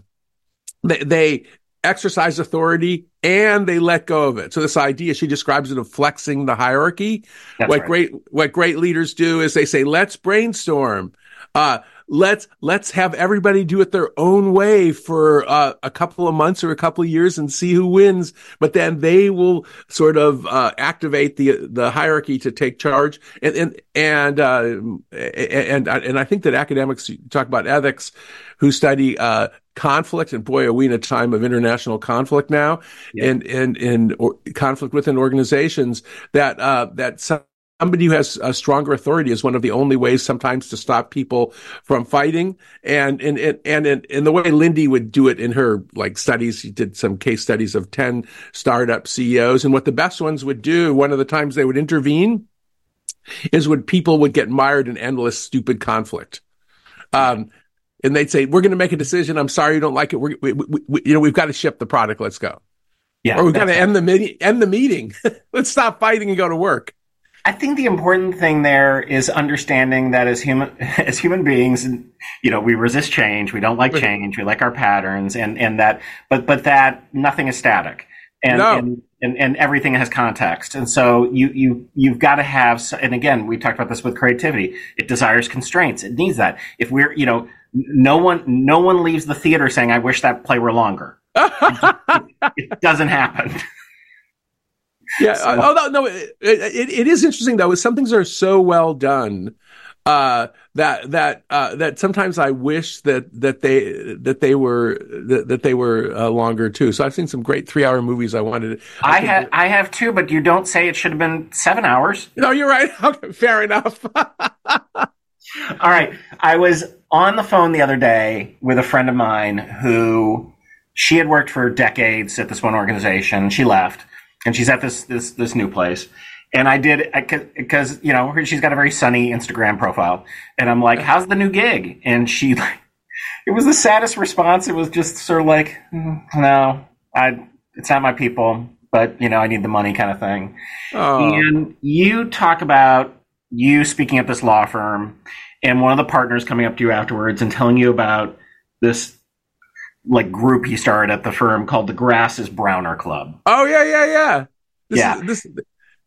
S5: they, they exercise authority and they let go of it. So this idea, she describes it of flexing the hierarchy. That's what right. great what great leaders do is they say, "Let's brainstorm." Uh, let's let's have everybody do it their own way for uh, a couple of months or a couple of years and see who wins. But then they will sort of uh, activate the the hierarchy to take charge. And and and uh, and and I think that academics talk about ethics who study uh, conflict and boy are we in a time of international conflict now yeah. and and and conflict within organizations that uh that some somebody who has a stronger authority is one of the only ways sometimes to stop people from fighting. And, and, and, and, in the way Lindy would do it in her like studies, she did some case studies of 10 startup CEOs and what the best ones would do. One of the times they would intervene is when people would get mired in endless stupid conflict. Um, and they'd say, "We're going to make a decision. I'm sorry you don't like it. We're, we, we, we, you know, we've got to ship the product. Let's go. Yeah, or we've got to end the meeting. End the meeting. Let's stop fighting and go to work."
S3: I think the important thing there is understanding that as human as human beings, you know, we resist change. We don't like change. We like our patterns, and and that, but but that nothing is static, and
S5: No.
S3: and, and and everything has context. And so you you you've got to have. And again, we talked about this with creativity. It desires constraints. It needs that. If we're you know, no one no one leaves the theater saying, "I wish that play were longer." it doesn't happen.
S5: Yeah.
S3: So-
S5: although no, it, it, it is interesting though. Is some things are so well done uh, that that uh, that sometimes I wish that that they that they were that, that they were uh, longer too. So I've seen some great three hour movies. I wanted.
S3: I
S5: think-
S3: have I have two, but you don't say it should have been seven hours.
S5: No, you're right. Okay, fair enough.
S3: All right. I was on the phone the other day with a friend of mine who she had worked for decades at this one organization. She left and she's at this this this new place. And I did because you know her- she's got a very sunny Instagram profile, and I'm like, "How's the new gig?" And she, like, it was the saddest response. It was just sort of like, "Mm, "No, I, it's not my people, but you know, I need the money," kind of thing.
S5: Oh.
S3: And you talk about you speaking at this law firm and one of the partners coming up to you afterwards and telling you about this like group he started at the firm called the Grass is Browner Club.
S5: Oh yeah, yeah, yeah. This
S3: Yeah.
S5: Is, this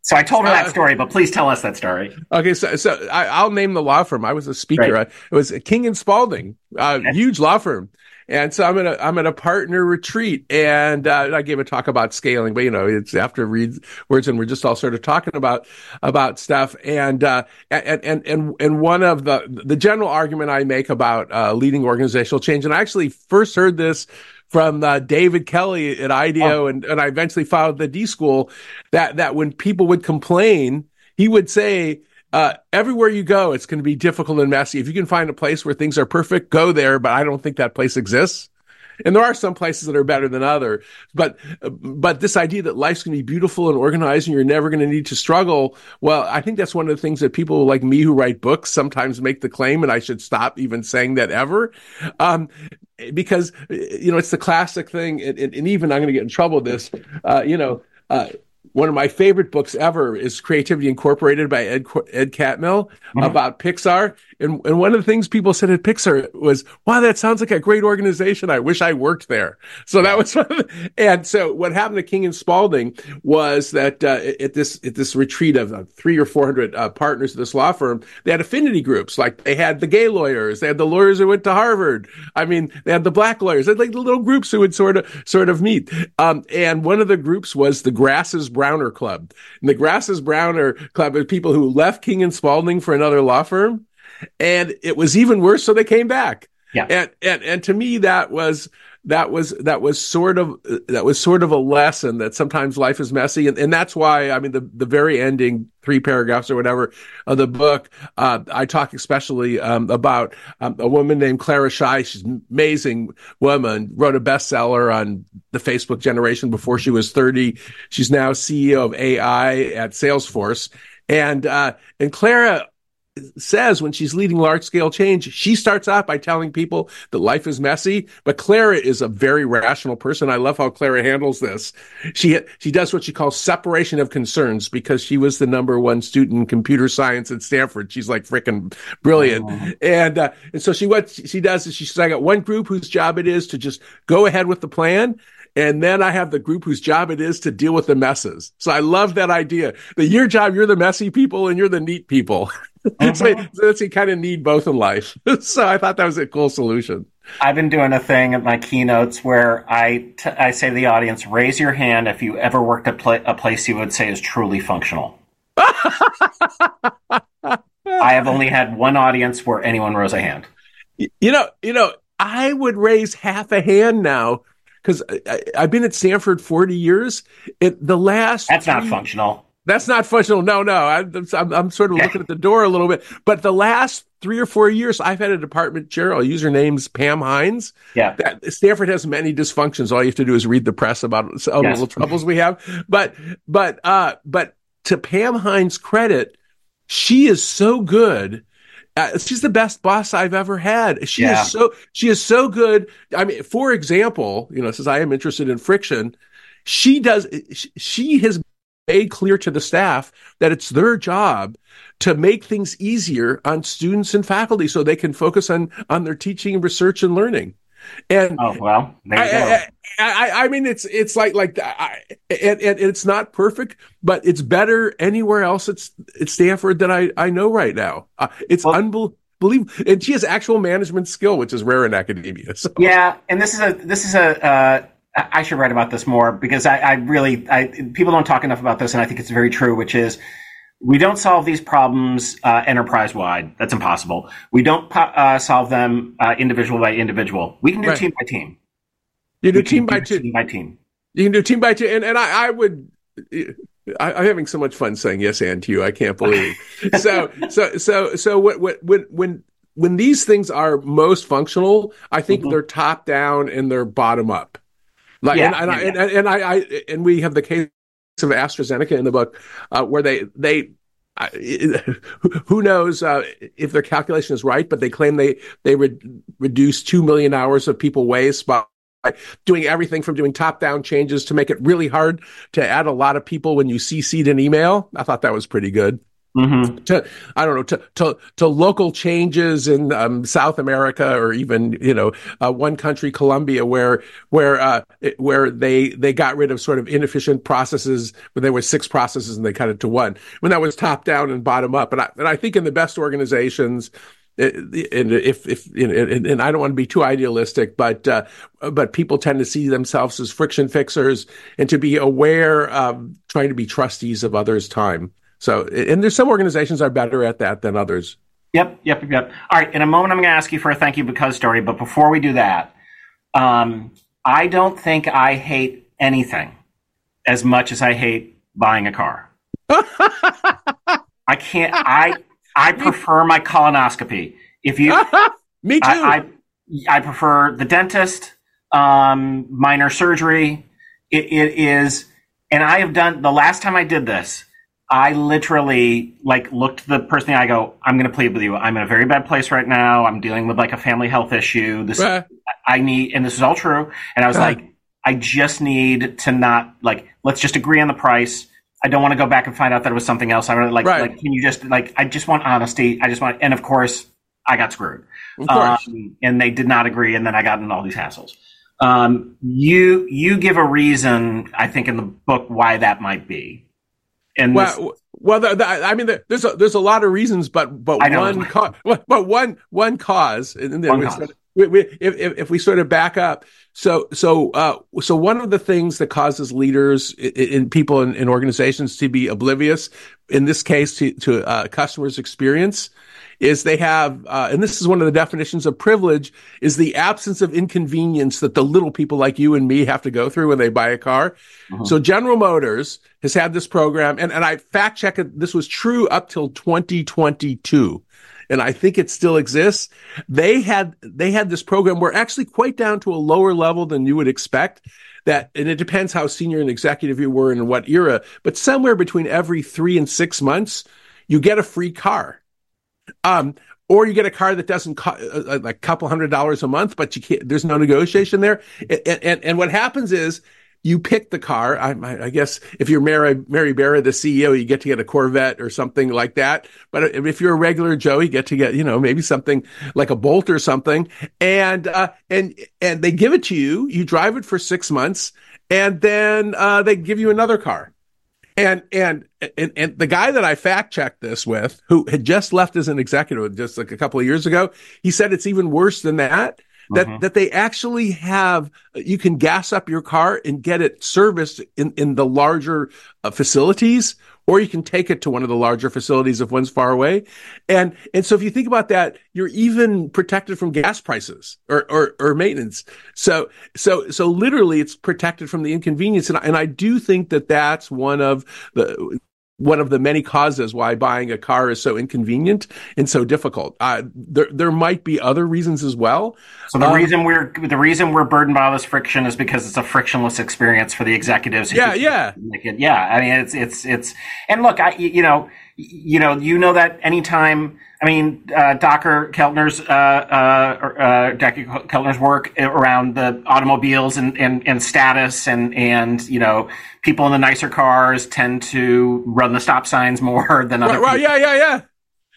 S3: So I told her
S5: Uh,
S3: that story, but please tell us that story.
S5: okay. So, so I, I'll name the law firm. I was a speaker.
S3: Right.
S5: I, it was King and Spalding, uh, huge law firm. And so I'm at a I'm at a partner retreat, and uh, I gave a talk about scaling. But you know, it's after read words, and we're just all sort of talking about about stuff. And uh, and and and and one of the the general argument I make about uh, leading organizational change, and I actually first heard this from uh, David Kelley at IDEO, and, and I eventually followed the D School. That that when people would complain, he would say, uh, "Everywhere you go, it's going to be difficult and messy. If you can find a place where things are perfect, go there. But I don't think that place exists." And there are some places that are better than other, but but this idea that life's going to be beautiful and organized and you're never going to need to struggle. Well, I think that's one of the things that people like me who write books sometimes make the claim, and I should stop even saying that ever, um, because you know it's the classic thing. And, and, even I'm going to get in trouble with this. Uh, you know, uh, one of my favorite books ever is Creativity Incorporated by Ed Ed Catmull mm-hmm. about Pixar. And and one of the things people said at Pixar was, "Wow, that sounds like a great organization. I wish I worked there." So that was one of the, and so what happened to King and Spalding was that uh, at this at this retreat of uh, three or four hundred uh, partners of this law firm, they had affinity groups. Like they had the gay lawyers, they had the lawyers who went to Harvard. I mean, they had the black lawyers. They had like the little groups who would sort of sort of meet. Um, and one of the groups was the Grasses Browner Club. And the Grasses Browner Club is people who left King and Spalding for another law firm and it was even worse so they came back.
S3: Yeah.
S5: and and and to me that was that was that was sort of that was sort of a lesson that sometimes life is messy. And, and that's why i mean the the very ending three paragraphs or whatever of the book uh, i talk especially um, about um, a woman named Clara Shih she's an amazing woman wrote a bestseller on the facebook generation before she was 30 she's now ceo of ai at salesforce. And uh, and clara says when she's leading large scale change, she starts out by telling people that life is messy. But Clara is a very rational person. I love how Clara handles this. She she does what she calls separation of concerns because she was the number one student in computer science at Stanford. She's like freaking brilliant, and uh, and so she what she does is she says, I got one group whose job it is to just go ahead with the plan. And then I have the group whose job it is to deal with the messes. So I love that idea that your job, you're the messy people and you're the neat people. so, so that's you kind of need both in life. so I thought that was a cool solution.
S3: I've been doing a thing at my keynotes where I, t- I say to the audience, raise your hand if you ever worked at pla- a place you would say is truly functional. I have only had one audience where anyone rose a hand.
S5: You know, you know, I would raise half a hand now because I've been at Stanford 40 years. It, the last
S3: That's not
S5: three-
S3: functional.
S5: That's not functional. No, no. I'm, I'm, I'm sort of looking at the door a little bit. But the last three or four years, I've had a department chair. I'll use her name's Pam Hinds.
S3: Yeah.
S5: That, Stanford has many dysfunctions. All you have to do is read the press about all the
S3: Yes.
S5: little troubles we have. But, but, uh, but to Pam Hinds' credit, she is so good. Uh, she's the best boss I've ever had. She
S3: Yeah.
S5: is so she is so good. I mean, for example, you know, since I am interested in friction, she does. She has made clear to the staff that it's their job to make things easier on students and faculty so they can focus on on their teaching, and research, and learning. And
S3: oh well, there you
S5: I,
S3: go.
S5: I, I, I mean, it's it's like like I, and, and it's not perfect, but it's better anywhere else. It's it's Stanford that I I know right now. Uh, it's
S3: Well-
S5: unbelievable. And she has actual management skill, which is rare in academia. So.
S3: Yeah, and this is a this is a. Uh, I should write about this more because I, I really I people don't talk enough about this, and I think it's very true. Which is, we don't solve these problems uh, enterprise wide. That's impossible. We don't po- uh, solve them uh, individual by individual. We can do
S5: Right.
S3: team by team.
S5: You do team by
S3: do
S5: team.
S3: Team by team.
S5: You can do team by team, and and I, I would. I, I'm having so much fun saying yes and to you. I can't believe. so so so so what what when when when these things are most functional, I think
S3: Mhm.
S5: they're top down and they're bottom up. Like
S3: Yeah,
S5: and, and, I,
S3: yeah,
S5: and, and I, I and we have the case of AstraZeneca in the book uh, where they they. I who knows uh, if their calculation is right, but they claim they they re- reduced two million hours of people waste by doing everything from doing top down changes to make it really hard to add a lot of people when you CC'd an email. I thought that was pretty good.
S3: Hmm
S5: To I don't know to to to local changes in um, South America or even you know uh, one country Colombia where where uh, where they they got rid of sort of inefficient processes where there were six processes and they cut it to one. When that was top down and bottom up. And I and I think in the best organizations and if if and I don't want to be too idealistic, but uh, but people tend to see themselves as friction fixers and to be aware of trying to be trustees of others' time. So, and there's some organizations are better at that than others.
S3: Yep, yep, yep. All right. In a moment, I'm going to ask you for a thank you because story. But before we do that, um, I don't think I hate anything as much as I hate buying a car. I can't. I I prefer my colonoscopy. If you,
S5: Me too.
S3: I, I I prefer the dentist, um, minor surgery. It, it is, and I have done the last time I did this. I literally like looked the person. I go, I'm going to plead with you. I'm in a very bad place right now. I'm dealing with like a family health issue. This
S5: Uh,
S3: I need, and this is all true. And I was
S5: Uh-huh.
S3: like, I just need to not like. Let's just agree on the price. I don't want to go back and find out that it was something else. I really like,
S5: Right.
S3: like, can you just like? I just want honesty. I just want, and of course, I got screwed um, and they did not agree, and then I got in all these hassles. Um, you you give a reason, I think, in the book why that might be. And this,
S5: well, well, the, the, I mean, the, there's a, there's a lot of reasons, but but one cause, but one one cause, and then
S3: One
S5: we
S3: cause.
S5: we, we, if, if if we sort of back up, so so uh, so one of the things that causes leaders in, in people in, in organizations to be oblivious, in this case to to uh, customers' experience, is they have, uh, and this is one of the definitions of privilege, is the absence of inconvenience that the little people like you and me have to go through when they buy a car.
S3: Uh-huh.
S5: So General Motors has had this program, and, and I fact checked it. This was true up till 2022. And I think it still exists. They had, they had this program where actually quite down to a lower level than you would expect that, and it depends how senior and executive you were and in what era, but somewhere between every three and six months, you get a free car. Um, or you get a car that doesn't cost like a couple hundred dollars a month, but you can't, there's no negotiation there. And, and, and what happens is you pick the car. I, I guess if you're Mary, Mary Barra, the CEO, you get to get a Corvette or something like that. But if you're a regular Joe, you get to get, you know, maybe something like a Bolt or something. And, uh, and, and they give it to you. You drive it for six months and then, uh, they give you another car. And, and and and the guy that I fact checked this with, who had just left as an executive just like a couple of years ago, he said it's even worse than that. That
S3: Mhm.
S5: that they actually have you can gas up your car and get it serviced in in the larger uh, facilities, or you can take it to one of the larger facilities if one's far away. And and so if you think about that, you're even protected from gas prices or or, or maintenance. So so so literally, it's protected from the inconvenience. And I, and I do think that that's one of the one of the many causes why buying a car is so inconvenient and so difficult. Uh, there, there might be other reasons as well.
S3: so the
S5: um,
S3: reason we're the reason we're burdened by all this friction is because it's a frictionless experience for the executives. who
S5: Yeah, yeah.
S3: yeah. I mean, it's it's it's and look, I you know you know, you know that anytime. I mean, uh, Dacher Keltner's uh, uh, uh, Dacher Keltner's work around the automobiles and, and, and status and and you know people in the nicer cars tend to run the stop signs more than other.
S5: Right, right, yeah, yeah, yeah.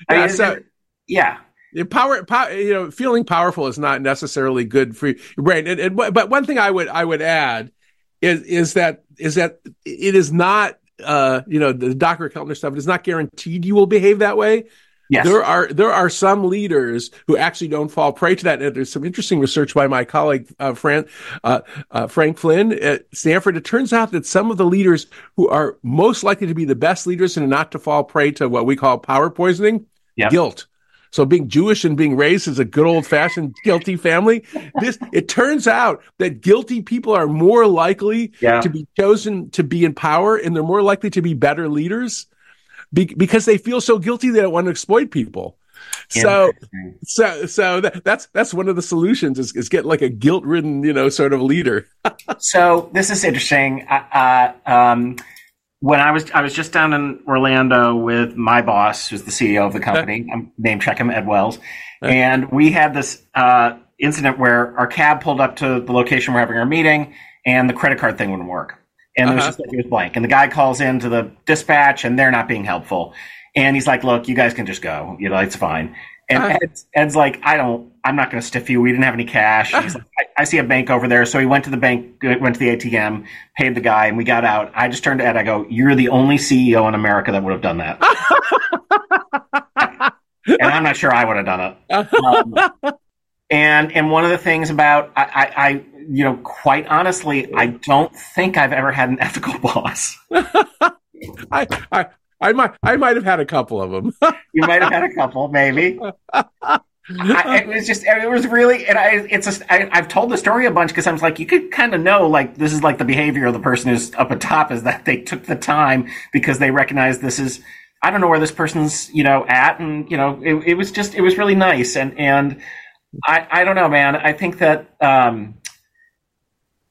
S3: I
S5: Yeah,
S3: mean,
S5: so-
S3: yeah.
S5: Yeah, power, power, you know, feeling powerful is not necessarily good for your brain. And, and but one thing I would I would add is is that is that it is not uh you know the Dacher Keltner stuff. It is not guaranteed you will behave that way.
S3: Yes.
S5: There are there are some leaders who actually don't fall prey to that. And there's some interesting research by my colleague uh, Fran, uh, uh, Frank Flynn at Stanford. It turns out that some of the leaders who are most likely to be the best leaders and not to fall prey to what we call power poisoning,
S3: Yep.
S5: guilt. So being Jewish and being raised as a good old fashioned guilty family, this it turns out that guilty people are more likely
S3: Yeah.
S5: to be chosen to be in power, and they're more likely to be better leaders be- because they feel so guilty they don't want to exploit people. So, so, so that, that's that's one of the solutions is, is get like a guilt ridden, you know, sort of leader.
S3: So this is interesting. Uh, uh, um, when I was I was just down in Orlando with my boss, who's the CEO of the company. I'm name check him, Ed Wells, and we had this uh, incident where our cab pulled up to the location we're having our meeting, and the credit card thing wouldn't work, and it was
S5: Uh-huh.
S3: just like it was blank. And the guy calls into the dispatch, and they're not being helpful. And he's like, "Look, you guys can just go. You know, it's fine." And
S5: Uh-huh.
S3: Ed's, Ed's like, "I don't. I'm not going to stiff you. We didn't have any cash." Like, I, "I see a bank over there." So he went to the bank, uh, went to the ATM, paid the guy, and we got out. I just turned to Ed. I go, "You're the only CEO in America that would have done that." and I'm not sure I would have done it. Um, and and one of the things about I, I, I, you know, quite honestly, I don't think I've ever had an ethical boss.
S5: I, I, I might, I might have had a couple of them.
S3: You might have had a couple, maybe. I, it was just, it was really, and I, it's just, I, I've told the story a bunch because I was like, you could kind of know, like, this is like the behavior of the person who's up at top is that they took the time because they recognize this is, I don't know where this person's, you know, at, and you know, it, it was just, it was really nice, and and I, I don't know, man. I think that, um,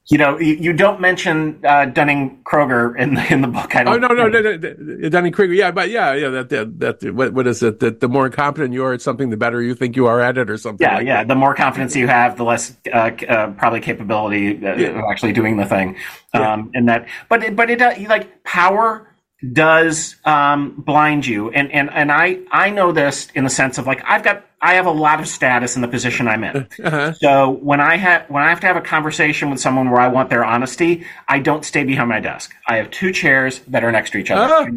S3: you know, you, you don't mention uh, Dunning Kruger in the in the book. I don't.
S5: Oh no, no, no, no, no Dunning Kruger. Yeah, but yeah, yeah. That that, that what, what is it? That the more incompetent you are at something, the better you think you are at it, or something.
S3: Yeah,
S5: like
S3: yeah. The more confidence you have, the less uh, uh, probably capability uh,
S5: Yeah.
S3: of actually doing the thing.
S5: Yeah.
S3: Um, and that, but it, but it uh, like power does um, blind you, and and and I I know this in the sense of like I've got I have a lot of status in the position I'm in.
S5: Uh-huh.
S3: So when I have when I have to have a conversation with someone where I want their honesty, I don't stay behind my desk. I have two chairs that are next to each other.
S5: Ah.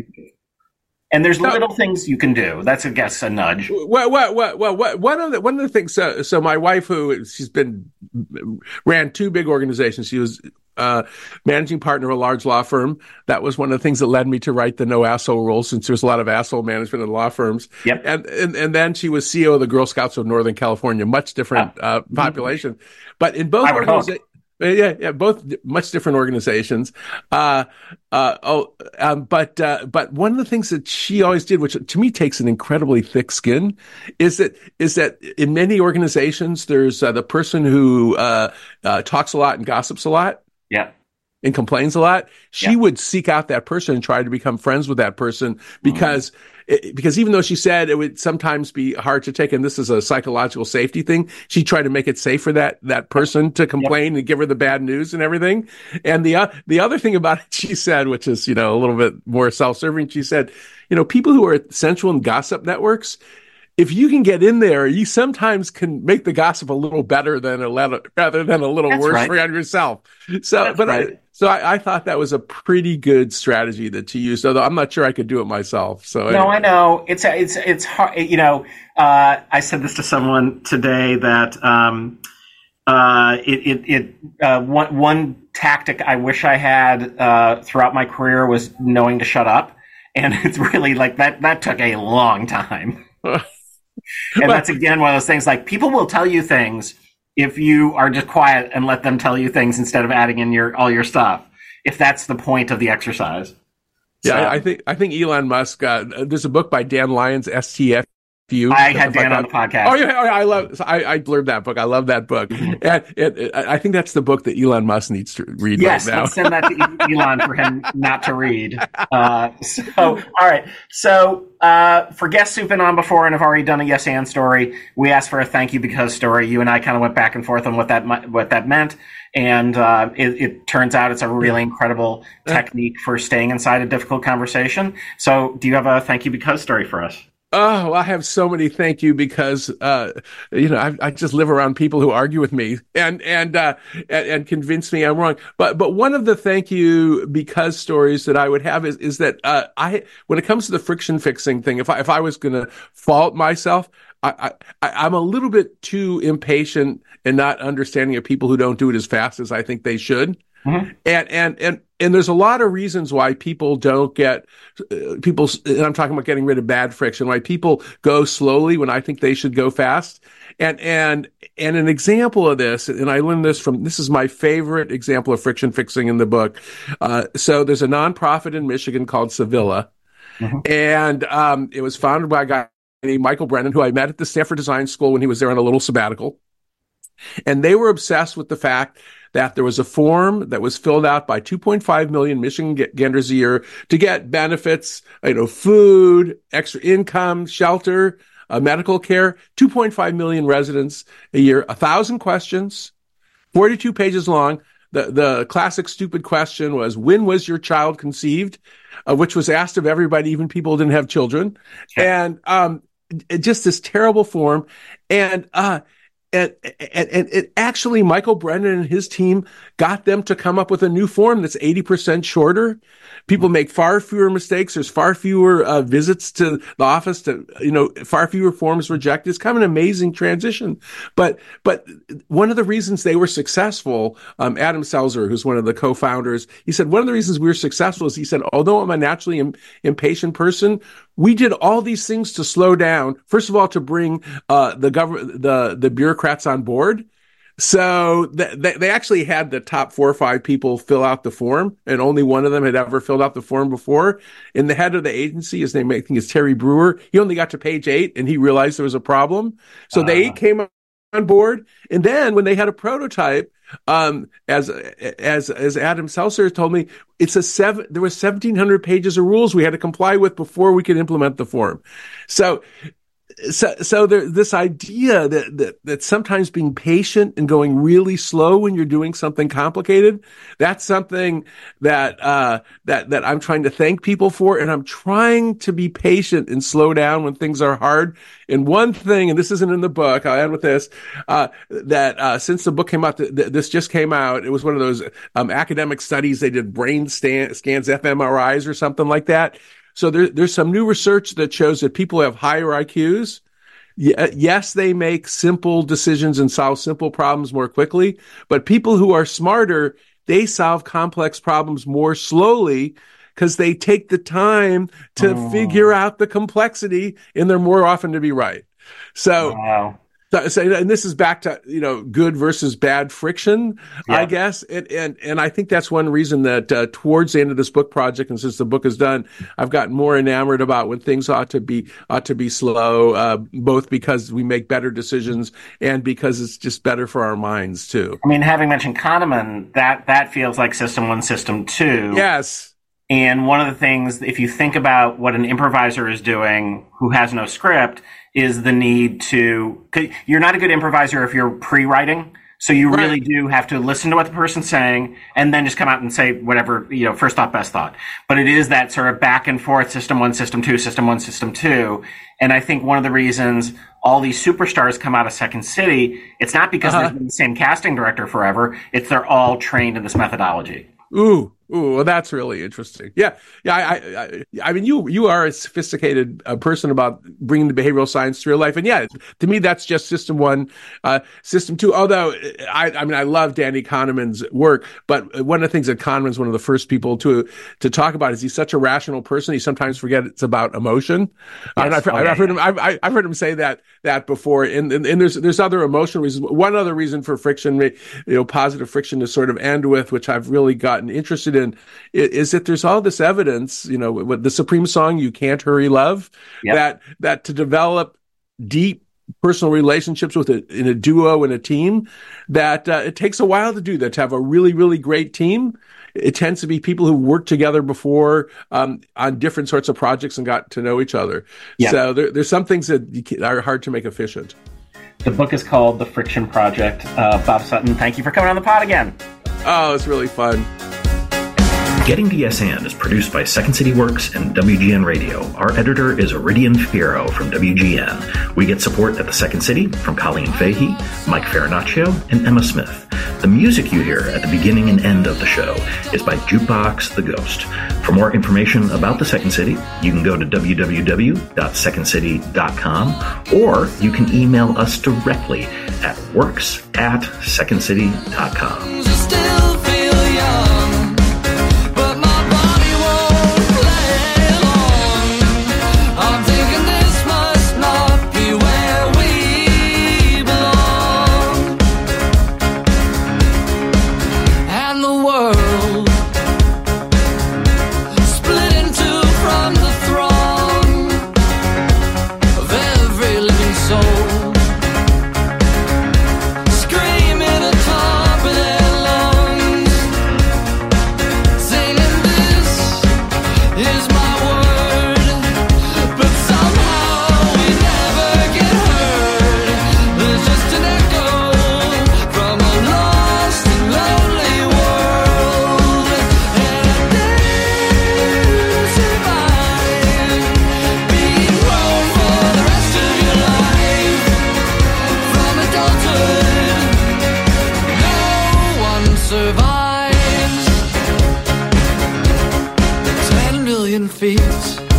S3: And there's
S5: No.
S3: little things you can do. That's I guess a nudge.
S5: Well, well, well, well, one of the one of the things. So, so my wife, who she's been ran two big organizations. She was uh, managing partner of a large law firm. That was one of the things that led me to write the no asshole rule, since there's a lot of asshole management in law firms.
S3: Yep.
S5: And and and then she was CEO of the Girl Scouts of Northern California, much different uh, population, but in both
S3: I would hope.
S5: organiza- yeah, yeah, both much different organizations. Uh, uh, oh, um, but uh, but one of the things that she always did, which to me takes an incredibly thick skin, is that is that in many organizations there's uh, the person who uh, uh, talks a lot and gossips a lot
S3: Yeah.
S5: and complains a lot. She
S3: Yeah.
S5: would seek out that person and try to become friends with that person because. It- because even though she said it would sometimes be hard to take, and this is a psychological safety thing, she tried to make it safe for that that person to complain and give her the bad news and everything. And the uh, the other thing about it, she said, which is you know a little bit more self serving, she said, you know, people who are central and gossip networks, if you can get in there, you sometimes can make the gossip a little better than a letter, rather than a little
S3: That's
S5: worse
S3: right.
S5: for yourself. So,
S3: That's
S5: but I, so I, I thought that was a pretty good strategy that she used, although I'm not sure I could do it myself. So
S3: No,
S5: anyway.
S3: I know it's it's it's hard. You know, uh, I said this to someone today that um, uh, it it, it uh, one one tactic I wish I had uh, throughout my career was knowing to shut up, and it's really like that. That took a long time, and that's again one of those things. Like people will tell you things if you are just quiet and let them tell you things instead of adding in your all your stuff. If that's the point of the exercise.
S5: Yeah,
S3: So-
S5: I, I think I think Elon Musk. Uh, there's a book by Dan Lyons, STF.
S3: I had Dan on the podcast.
S5: Oh yeah, I love. I, I learned that book. I love that book, mm-hmm. and it, it, I think that's the book that Elon Musk needs to read
S3: yes,
S5: right now.
S3: let's send that to Elon for him not to read. Uh, so, all right. So uh, for guests who've been on before and have already done a yes and story, we asked for a thank you because story. You and I kind of went back and forth on what that what that meant, and uh, it, it, turns out it's a really incredible technique for staying inside a difficult conversation. So, do you have a thank you because story for us?
S5: Oh, I have so many thank you because uh, you know I, I, just live around people who argue with me and and, uh, and and convince me I'm wrong. But but one of the thank you because stories that I would have is is that uh, I when it comes to the friction fixing thing, if I if I was going to fault myself, I, I I'm a little bit too impatient and not understanding of people who don't do it as fast as I think they should. Mm-hmm. And and and and there's a lot of reasons why people don't get uh, people. And I'm talking about getting rid of bad friction. Why people go slowly when I think they should go fast. And and and an example of this, and I learned this from this is my favorite example of friction fixing in the book. Uh, so there's a nonprofit in Michigan called Civilla, mm-hmm. and um, it was founded by a guy named Michael Brennan, who I met at the Stanford Design School when he was there on a little sabbatical. And they were obsessed with the fact that there was a form that was filled out by 2.5 million Michiganders a year to get benefits, you know, food, extra income, shelter, uh, medical care, 2.5 million residents a year, a thousand questions, 42 pages long. The, the classic stupid question was, when was your child conceived? Uh, which was asked of everybody, even people who didn't have children. And, um, just this terrible form. And, uh, and, and, and it actually Michael Brennan and his team got them to come up with a new form that's 80% shorter. People make far fewer mistakes. There's far fewer uh, visits to the office to, you know, far fewer forms rejected. It's kind of an amazing transition. But, but one of the reasons they were successful, um, Adam Selzer, who's one of the co-founders, he said, one of the reasons we were successful is he said, although I'm a naturally Im- impatient person, we did all these things to slow down. First of all, to bring, uh, the government, the, the bureaucrats on board so th- they actually had the top four or five people fill out the form, and only one of them had ever filled out the form before. And the head of the agency, his name I think is Terry Brewer. He only got to page eight, and he realized there was a problem. So uh. they came on board, and then when they had a prototype, um, as as as Adam Selzer told me, it's a seven. There was seventeen hundred pages of rules we had to comply with before we could implement the form. So so, so there, this idea that, that, that sometimes being patient and going really slow when you're doing something complicated, that's something that, uh, that, that I'm trying to thank people for. And I'm trying to be patient and slow down when things are hard. And one thing, and this isn't in the book, I'll end with this, uh, that, uh, since the book came out, th- th- this just came out. It was one of those, um, academic studies. They did brain scans, fMRIs or something like that so there, there's some new research that shows that people have higher IQs. Uh, yes, they make simple decisions and solve simple problems more quickly, but people who are smarter, they solve complex problems more slowly because they take the time to oh. figure out the complexity and they're more often to be right. So, wow. So, and this is back to you know good versus bad friction, yeah. I guess, and, and and I think that's one reason that uh, towards the end of this book project, and since the book is done, I've gotten more enamored about when things ought to be ought to be slow, uh, both because we make better decisions and because it's just better for our minds too.
S3: I mean, having mentioned Kahneman, that that feels like System One, System Two.
S5: Yes.
S3: And one of the things, if you think about what an improviser is doing who has no script, is the need to, you're not a good improviser if you're pre-writing. So you right. really do have to listen to what the person's saying and then just come out and say whatever, you know, first thought, best thought. But it is that sort of back and forth system one, system two, system one, system two. And I think one of the reasons all these superstars come out of Second City, it's not because uh-huh. there's been the same casting director forever. It's they're all trained in this methodology.
S5: Ooh, ooh, well, that's really interesting. Yeah, yeah. I, I, I mean, you you are a sophisticated uh, person about bringing the behavioral science to real life, and yeah, to me, that's just system one. Uh, system two, although I, I mean, I love Danny Kahneman's work, but one of the things that Kahneman's one of the first people to to talk about is he's such a rational person. He sometimes forgets it's about emotion, yes. and I've, I've, heard him I've, I've heard him say that that before. And, and, and there's there's other emotional reasons. One other reason for friction, you know, positive friction to sort of end with, which I've really gotten interested in is that there's all this evidence, you know, with the Supreme song, You Can't Hurry Love, yep. that, that to develop deep personal relationships with it in a duo and a team that uh, it takes a while to do that to have a really really great team it tends to be people who worked together before um, on different sorts of projects and got to know each other
S3: Yeah.
S5: so there, there's some things that you ca- are hard to make efficient
S3: The book is called The Friction Project. Uh, Bob Sutton, thank you for coming on the pod again.
S5: oh it's really fun
S2: Getting to Yes And is produced by Second City Works and WGN Radio. Our editor is Iridian Fierro from WGN. We get support at the Second City from Colleen Fahey, Mike Farinaccio, and Emma Smith. The music you hear at the beginning and end of the show is by Jukebox the Ghost. For more information about the Second City, you can go to www.secondcity.com or you can email us directly at works at secondcity.com.
S4: million